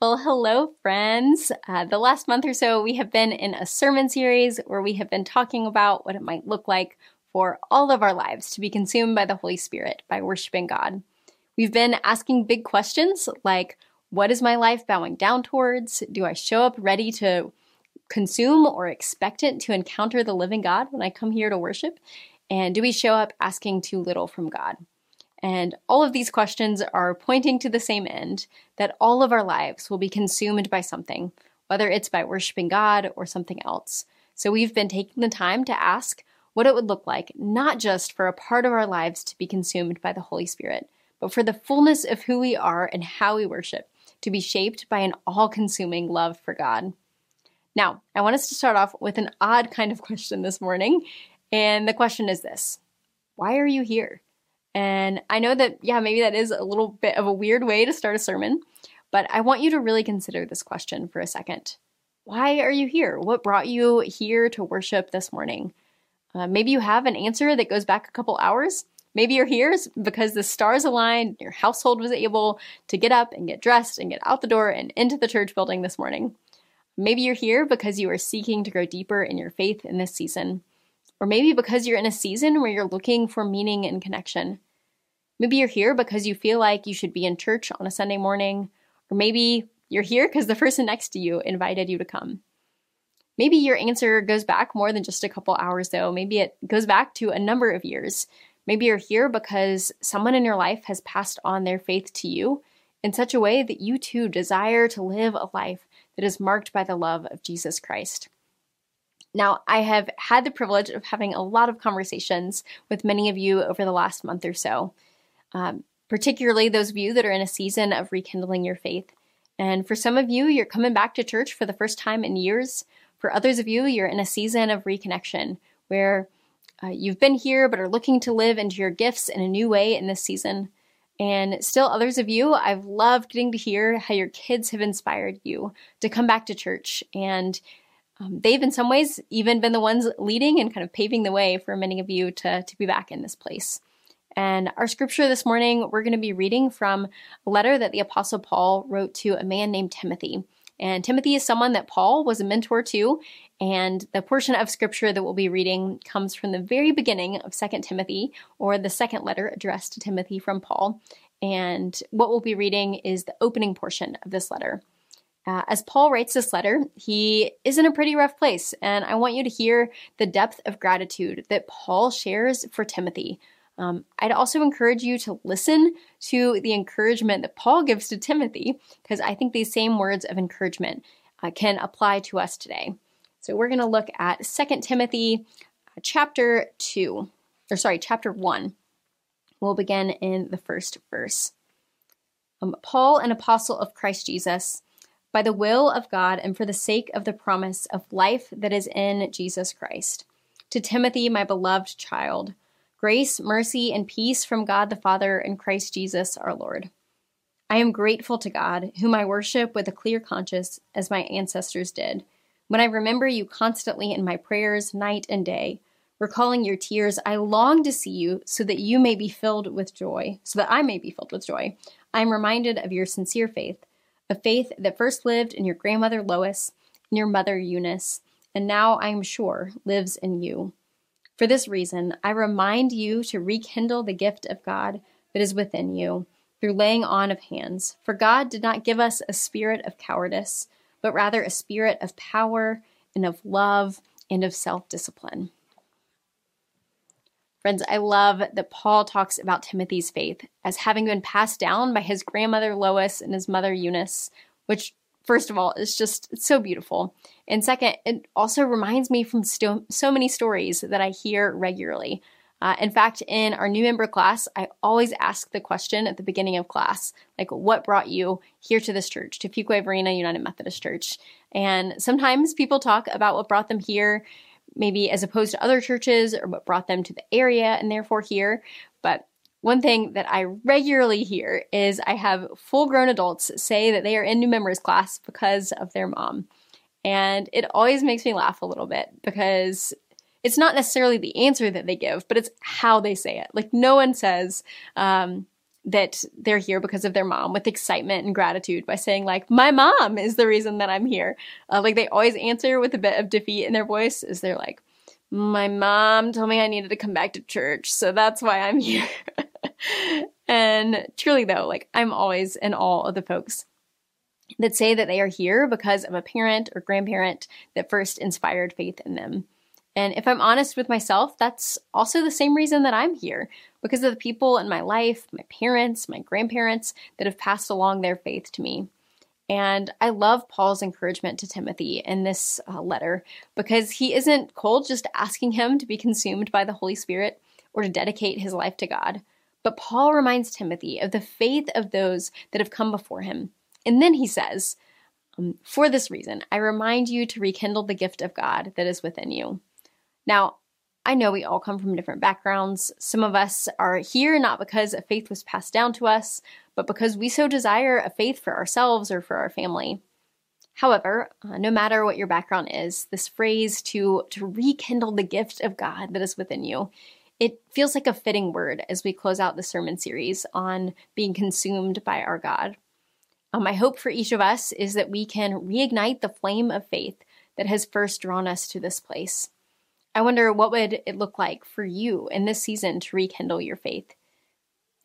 Well, hello, friends. Uh, the last month or so, we have been in a sermon series where we have been talking about what it might look like for all of our lives to be consumed by the Holy Spirit by worshiping God. We've been asking big questions like what is my life bowing down towards? Do I show up ready to consume or expectant to encounter the living God when I come here to worship? And do we show up asking too little from God? And all of these questions are pointing to the same end that all of our lives will be consumed by something, whether it's by worshiping God or something else. So we've been taking the time to ask what it would look like, not just for a part of our lives to be consumed by the Holy Spirit, but for the fullness of who we are and how we worship to be shaped by an all consuming love for God. Now, I want us to start off with an odd kind of question this morning. And the question is this Why are you here? And I know that, yeah, maybe that is a little bit of a weird way to start a sermon, but I want you to really consider this question for a second. Why are you here? What brought you here to worship this morning? Uh, maybe you have an answer that goes back a couple hours. Maybe you're here because the stars aligned, your household was able to get up and get dressed and get out the door and into the church building this morning. Maybe you're here because you are seeking to grow deeper in your faith in this season. Or maybe because you're in a season where you're looking for meaning and connection. Maybe you're here because you feel like you should be in church on a Sunday morning. Or maybe you're here because the person next to you invited you to come. Maybe your answer goes back more than just a couple hours, though. Maybe it goes back to a number of years. Maybe you're here because someone in your life has passed on their faith to you in such a way that you too desire to live a life that is marked by the love of Jesus Christ. Now, I have had the privilege of having a lot of conversations with many of you over the last month or so, um, particularly those of you that are in a season of rekindling your faith. And for some of you, you're coming back to church for the first time in years. For others of you, you're in a season of reconnection where uh, you've been here but are looking to live into your gifts in a new way in this season. And still, others of you, I've loved getting to hear how your kids have inspired you to come back to church and um, they've, in some ways, even been the ones leading and kind of paving the way for many of you to, to be back in this place. And our scripture this morning, we're going to be reading from a letter that the Apostle Paul wrote to a man named Timothy. And Timothy is someone that Paul was a mentor to. And the portion of scripture that we'll be reading comes from the very beginning of Second Timothy, or the second letter addressed to Timothy from Paul. And what we'll be reading is the opening portion of this letter. Uh, as Paul writes this letter, he is in a pretty rough place, and I want you to hear the depth of gratitude that Paul shares for Timothy. Um, I'd also encourage you to listen to the encouragement that Paul gives to Timothy, because I think these same words of encouragement uh, can apply to us today. So we're going to look at 2 Timothy uh, chapter 2, or sorry, chapter 1. We'll begin in the first verse. Um, Paul, an apostle of Christ Jesus, by the will of God and for the sake of the promise of life that is in Jesus Christ. To Timothy, my beloved child, grace, mercy, and peace from God the Father and Christ Jesus our Lord. I am grateful to God, whom I worship with a clear conscience, as my ancestors did, when I remember you constantly in my prayers night and day. Recalling your tears, I long to see you so that you may be filled with joy, so that I may be filled with joy. I am reminded of your sincere faith a faith that first lived in your grandmother Lois and your mother Eunice, and now I am sure lives in you. For this reason, I remind you to rekindle the gift of God that is within you through laying on of hands. For God did not give us a spirit of cowardice, but rather a spirit of power and of love and of self discipline. Friends, I love that Paul talks about Timothy's faith as having been passed down by his grandmother Lois and his mother Eunice, which, first of all, it's just so beautiful. And second, it also reminds me from sto- so many stories that I hear regularly. Uh, in fact, in our new member class, I always ask the question at the beginning of class, like, what brought you here to this church, to Fuquay Varina United Methodist Church? And sometimes people talk about what brought them here maybe as opposed to other churches or what brought them to the area and therefore here. One thing that I regularly hear is I have full grown adults say that they are in new members class because of their mom. And it always makes me laugh a little bit because it's not necessarily the answer that they give, but it's how they say it. Like no one says, um, that they're here because of their mom with excitement and gratitude by saying like my mom is the reason that i'm here uh, like they always answer with a bit of defeat in their voice as they're like my mom told me i needed to come back to church so that's why i'm here and truly though like i'm always in awe of the folks that say that they are here because of a parent or grandparent that first inspired faith in them and if I'm honest with myself, that's also the same reason that I'm here because of the people in my life, my parents, my grandparents that have passed along their faith to me. And I love Paul's encouragement to Timothy in this uh, letter because he isn't cold just asking him to be consumed by the Holy Spirit or to dedicate his life to God. But Paul reminds Timothy of the faith of those that have come before him. And then he says, um, For this reason, I remind you to rekindle the gift of God that is within you. Now, I know we all come from different backgrounds. Some of us are here not because a faith was passed down to us, but because we so desire a faith for ourselves or for our family. However, uh, no matter what your background is, this phrase to, to rekindle the gift of God that is within you, it feels like a fitting word as we close out the sermon series on being consumed by our God. Um, my hope for each of us is that we can reignite the flame of faith that has first drawn us to this place. I wonder what would it look like for you in this season to rekindle your faith.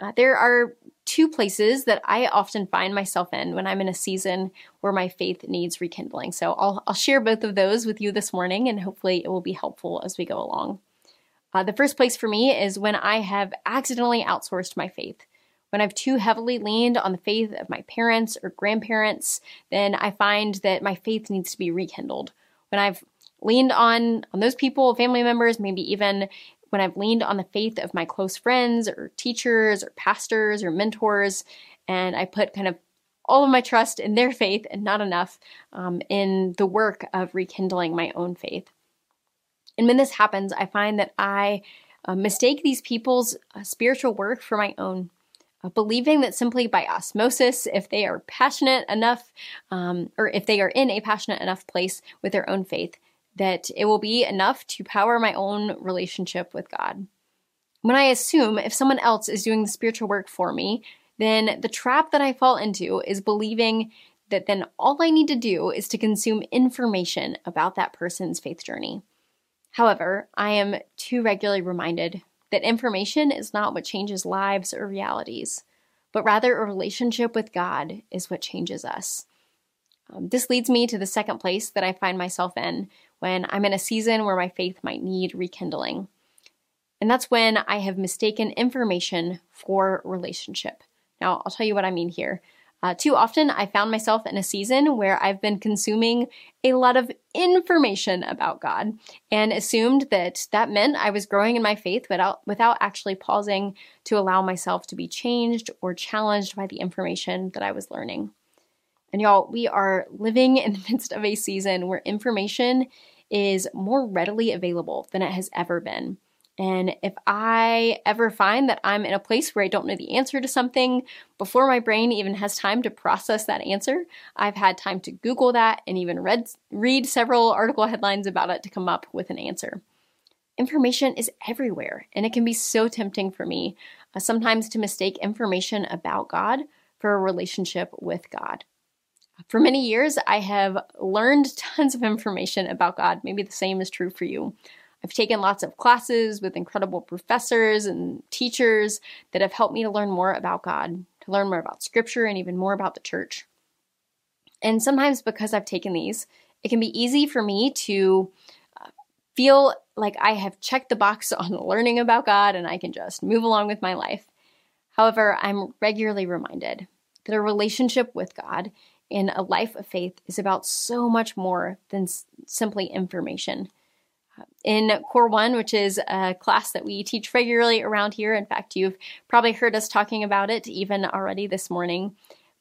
Uh, there are two places that I often find myself in when I'm in a season where my faith needs rekindling. So I'll, I'll share both of those with you this morning, and hopefully it will be helpful as we go along. Uh, the first place for me is when I have accidentally outsourced my faith. When I've too heavily leaned on the faith of my parents or grandparents, then I find that my faith needs to be rekindled. When I've leaned on on those people, family members, maybe even when I've leaned on the faith of my close friends or teachers or pastors or mentors, and I put kind of all of my trust in their faith and not enough um, in the work of rekindling my own faith. And when this happens, I find that I uh, mistake these people's uh, spiritual work for my own. Uh, believing that simply by osmosis, if they are passionate enough, um, or if they are in a passionate enough place with their own faith, that it will be enough to power my own relationship with God. When I assume if someone else is doing the spiritual work for me, then the trap that I fall into is believing that then all I need to do is to consume information about that person's faith journey. However, I am too regularly reminded that information is not what changes lives or realities, but rather a relationship with God is what changes us. Um, this leads me to the second place that I find myself in when I'm in a season where my faith might need rekindling. And that's when I have mistaken information for relationship. Now, I'll tell you what I mean here. Uh, too often, I found myself in a season where I've been consuming a lot of information about God and assumed that that meant I was growing in my faith without, without actually pausing to allow myself to be changed or challenged by the information that I was learning. And y'all, we are living in the midst of a season where information is more readily available than it has ever been. And if I ever find that I'm in a place where I don't know the answer to something before my brain even has time to process that answer, I've had time to Google that and even read read several article headlines about it to come up with an answer. Information is everywhere, and it can be so tempting for me uh, sometimes to mistake information about God for a relationship with God. For many years, I have learned tons of information about God. Maybe the same is true for you. I've taken lots of classes with incredible professors and teachers that have helped me to learn more about God, to learn more about Scripture, and even more about the church. And sometimes, because I've taken these, it can be easy for me to uh, feel like I have checked the box on learning about God and I can just move along with my life. However, I'm regularly reminded that a relationship with God in a life of faith is about so much more than s- simply information. In Core One, which is a class that we teach regularly around here, in fact, you've probably heard us talking about it even already this morning.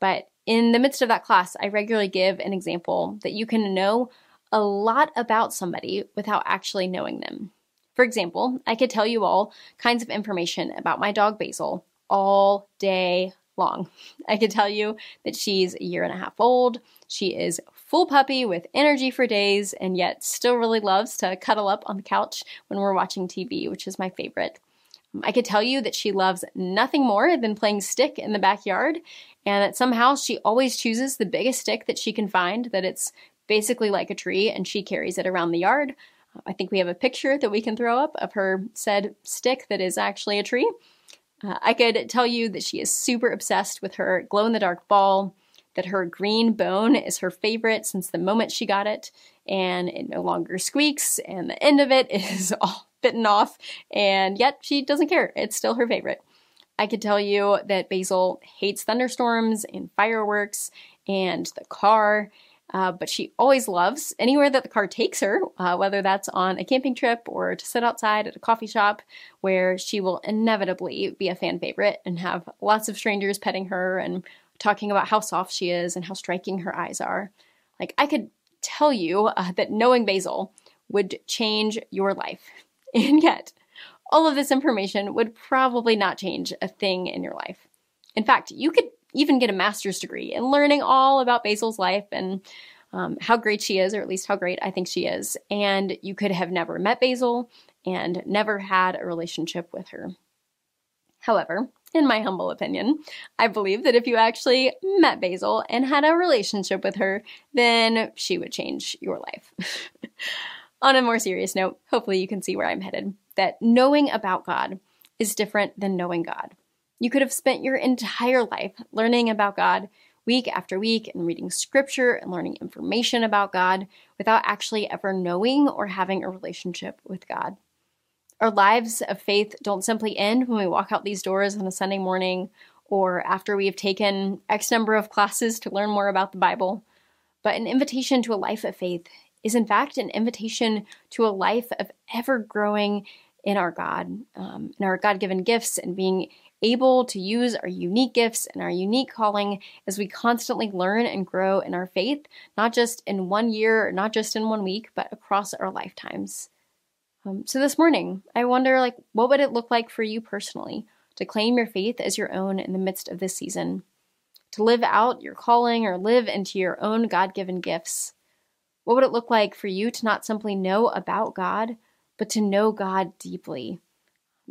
But in the midst of that class, I regularly give an example that you can know a lot about somebody without actually knowing them. For example, I could tell you all kinds of information about my dog Basil all day long. I could tell you that she's a year and a half old. She is full puppy with energy for days and yet still really loves to cuddle up on the couch when we're watching TV, which is my favorite. I could tell you that she loves nothing more than playing stick in the backyard, and that somehow she always chooses the biggest stick that she can find, that it's basically like a tree, and she carries it around the yard. I think we have a picture that we can throw up of her said stick that is actually a tree. Uh, I could tell you that she is super obsessed with her glow in the dark ball, that her green bone is her favorite since the moment she got it, and it no longer squeaks, and the end of it is all bitten off, and yet she doesn't care. It's still her favorite. I could tell you that Basil hates thunderstorms and fireworks and the car, uh, but she always loves anywhere that the car takes her, uh, whether that's on a camping trip or to sit outside at a coffee shop, where she will inevitably be a fan favorite and have lots of strangers petting her and talking about how soft she is and how striking her eyes are. Like, I could tell you uh, that knowing Basil would change your life. And yet, all of this information would probably not change a thing in your life. In fact, you could even get a master's degree in learning all about Basil's life and um, how great she is, or at least how great I think she is. And you could have never met Basil and never had a relationship with her. However, in my humble opinion, I believe that if you actually met Basil and had a relationship with her, then she would change your life. On a more serious note, hopefully you can see where I'm headed that knowing about God is different than knowing God. You could have spent your entire life learning about God week after week and reading scripture and learning information about God without actually ever knowing or having a relationship with God. Our lives of faith don't simply end when we walk out these doors on a Sunday morning or after we have taken X number of classes to learn more about the Bible, but an invitation to a life of faith is in fact an invitation to a life of ever growing in our God, um, in our God given gifts, and being able to use our unique gifts and our unique calling as we constantly learn and grow in our faith, not just in one year not just in one week, but across our lifetimes. Um, so this morning, I wonder, like, what would it look like for you personally to claim your faith as your own in the midst of this season? To live out your calling or live into your own God given gifts? What would it look like for you to not simply know about God, but to know God deeply?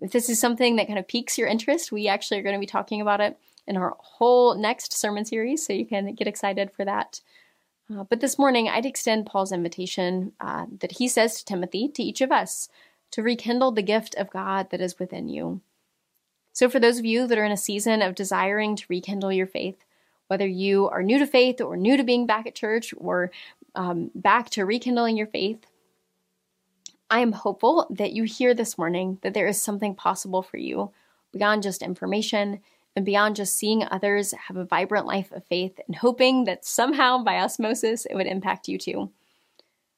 If this is something that kind of piques your interest, we actually are going to be talking about it in our whole next sermon series, so you can get excited for that. Uh, but this morning, I'd extend Paul's invitation uh, that he says to Timothy, to each of us, to rekindle the gift of God that is within you. So, for those of you that are in a season of desiring to rekindle your faith, whether you are new to faith or new to being back at church or um, back to rekindling your faith, I am hopeful that you hear this morning that there is something possible for you beyond just information and beyond just seeing others have a vibrant life of faith and hoping that somehow by osmosis it would impact you too.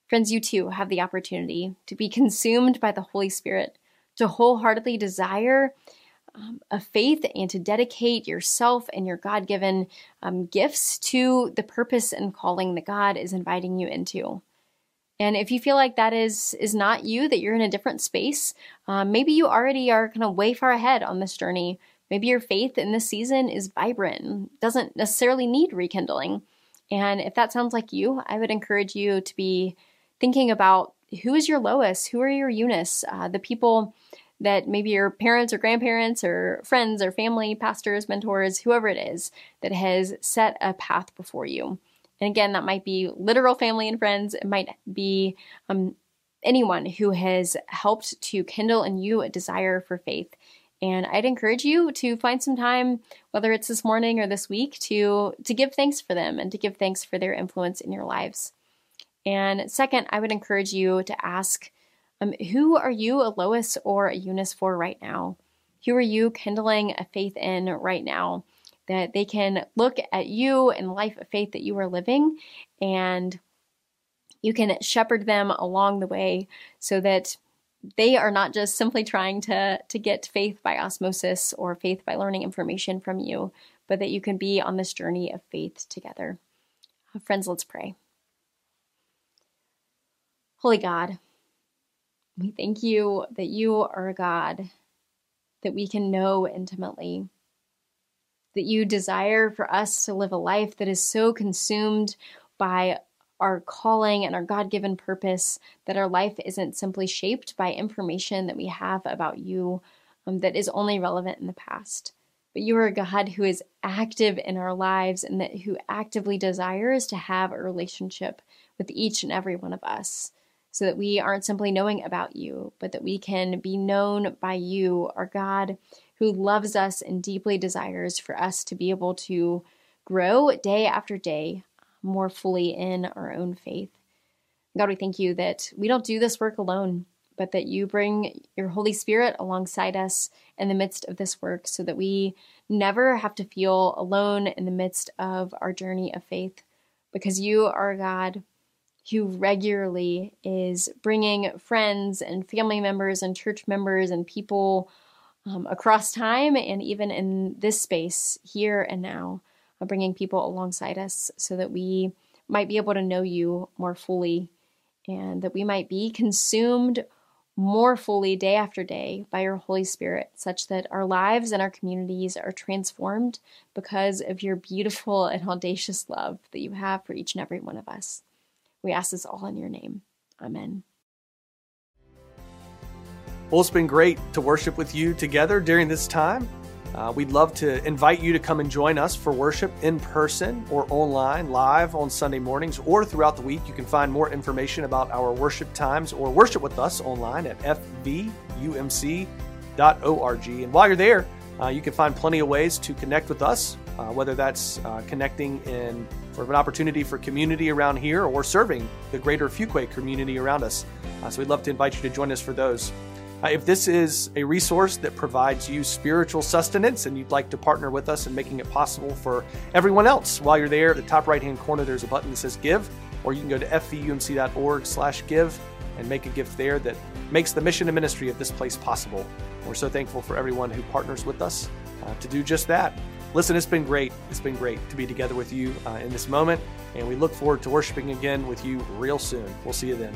Friends, you too have the opportunity to be consumed by the Holy Spirit, to wholeheartedly desire um, a faith and to dedicate yourself and your God given um, gifts to the purpose and calling that God is inviting you into. And if you feel like that is is not you, that you're in a different space, um, maybe you already are kind of way far ahead on this journey. Maybe your faith in this season is vibrant, doesn't necessarily need rekindling. And if that sounds like you, I would encourage you to be thinking about who is your Lois, who are your Eunice, uh, the people that maybe your parents or grandparents or friends or family, pastors, mentors, whoever it is, that has set a path before you. And again, that might be literal family and friends. It might be um, anyone who has helped to kindle in you a desire for faith. And I'd encourage you to find some time, whether it's this morning or this week, to to give thanks for them and to give thanks for their influence in your lives. And second, I would encourage you to ask um, who are you a Lois or a Eunice for right now? Who are you kindling a faith in right now? That they can look at you and life of faith that you are living and you can shepherd them along the way so that they are not just simply trying to, to get faith by osmosis or faith by learning information from you, but that you can be on this journey of faith together. Uh, friends, let's pray. Holy God, we thank you that you are a God that we can know intimately, that you desire for us to live a life that is so consumed by our calling and our God given purpose that our life isn't simply shaped by information that we have about you, um, that is only relevant in the past. But you are a God who is active in our lives and that who actively desires to have a relationship with each and every one of us so that we aren't simply knowing about you, but that we can be known by you, our God, who loves us and deeply desires for us to be able to grow day after day more fully in our own faith. God, we thank you that we don't do this work alone, but that you bring your Holy Spirit alongside us in the midst of this work so that we never have to feel alone in the midst of our journey of faith because you are God who regularly is bringing friends and family members and church members and people um, across time and even in this space here and now, uh, bringing people alongside us so that we might be able to know you more fully and that we might be consumed more fully day after day by your Holy Spirit, such that our lives and our communities are transformed because of your beautiful and audacious love that you have for each and every one of us. We ask this all in your name. Amen. Well, it's been great to worship with you together during this time. Uh, we'd love to invite you to come and join us for worship in person or online, live on Sunday mornings or throughout the week. You can find more information about our worship times or worship with us online at fvumc.org. And while you're there, uh, you can find plenty of ways to connect with us, uh, whether that's uh, connecting in sort of an opportunity for community around here or serving the greater Fuquay community around us. Uh, so we'd love to invite you to join us for those. Uh, if this is a resource that provides you spiritual sustenance and you'd like to partner with us in making it possible for everyone else, while you're there, at the top right-hand corner, there's a button that says Give, or you can go to fvumc.org slash give and make a gift there that makes the mission and ministry of this place possible. We're so thankful for everyone who partners with us uh, to do just that. Listen, it's been great. It's been great to be together with you uh, in this moment, and we look forward to worshiping again with you real soon. We'll see you then.